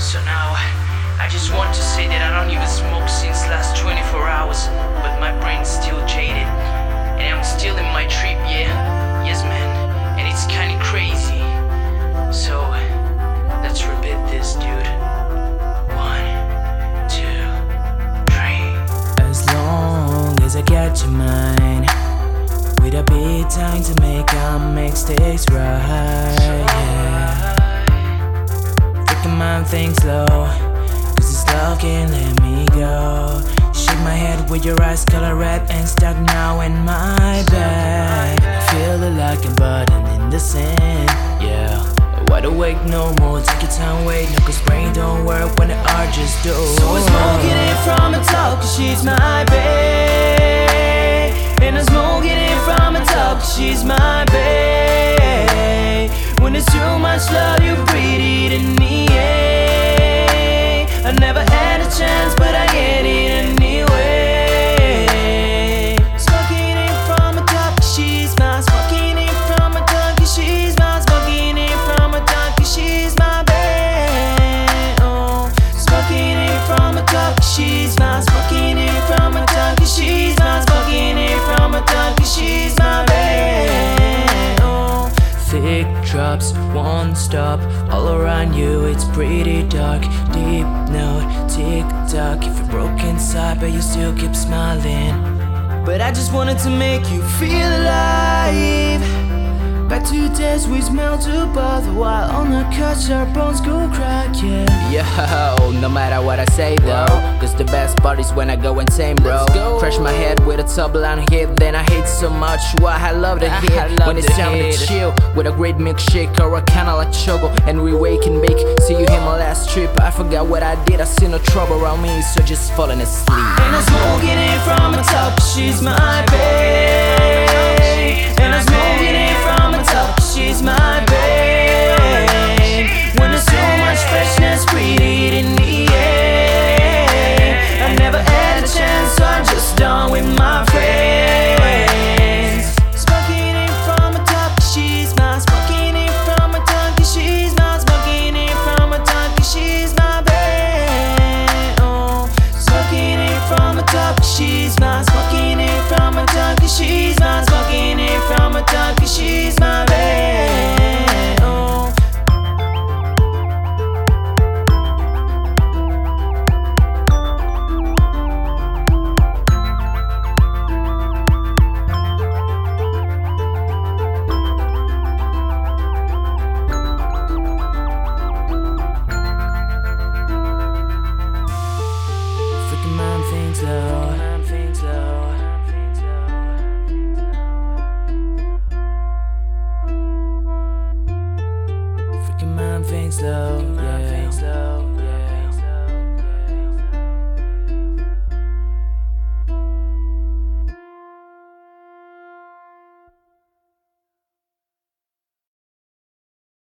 So now, I just want to say that I don't even smoke since last 24 hours, but my brain's still jaded. And I'm still in my trip, yeah. Yes, man. And it's kinda crazy. So, let's repeat this, dude. One, two, three. As long as I got your mind With a bit time to make our mistakes right yeah. Freaking mind things slow. Cause this love can't let me go. Shake my head with your eyes color red And stuck now in my bed. Feel it like a button in the sand Yeah. Wide awake no more, take your time, wait. No cause brain don't work when the art just do. So I'm smoking it from the top cause she's my babe Won't stop All around you, it's pretty dark Deep note, tick tock If you're broke inside, but you still keep smiling. But I just wanted to make you feel alive Back to days we smell to bother While on the couch our bones go crack, yeah. Yo, no matter what I say though Cause the best part is when I go insane bro. Crash my head with a top line hit Then I hate so much why I love the I hit love When it's time hit. to chill With a great milkshake or a kinda like choco And we wake and bake. See you here my last trip. I forgot what I did. I see no trouble around me So just falling asleep. And I'm smoking it from the top, she's my babe. things yeah.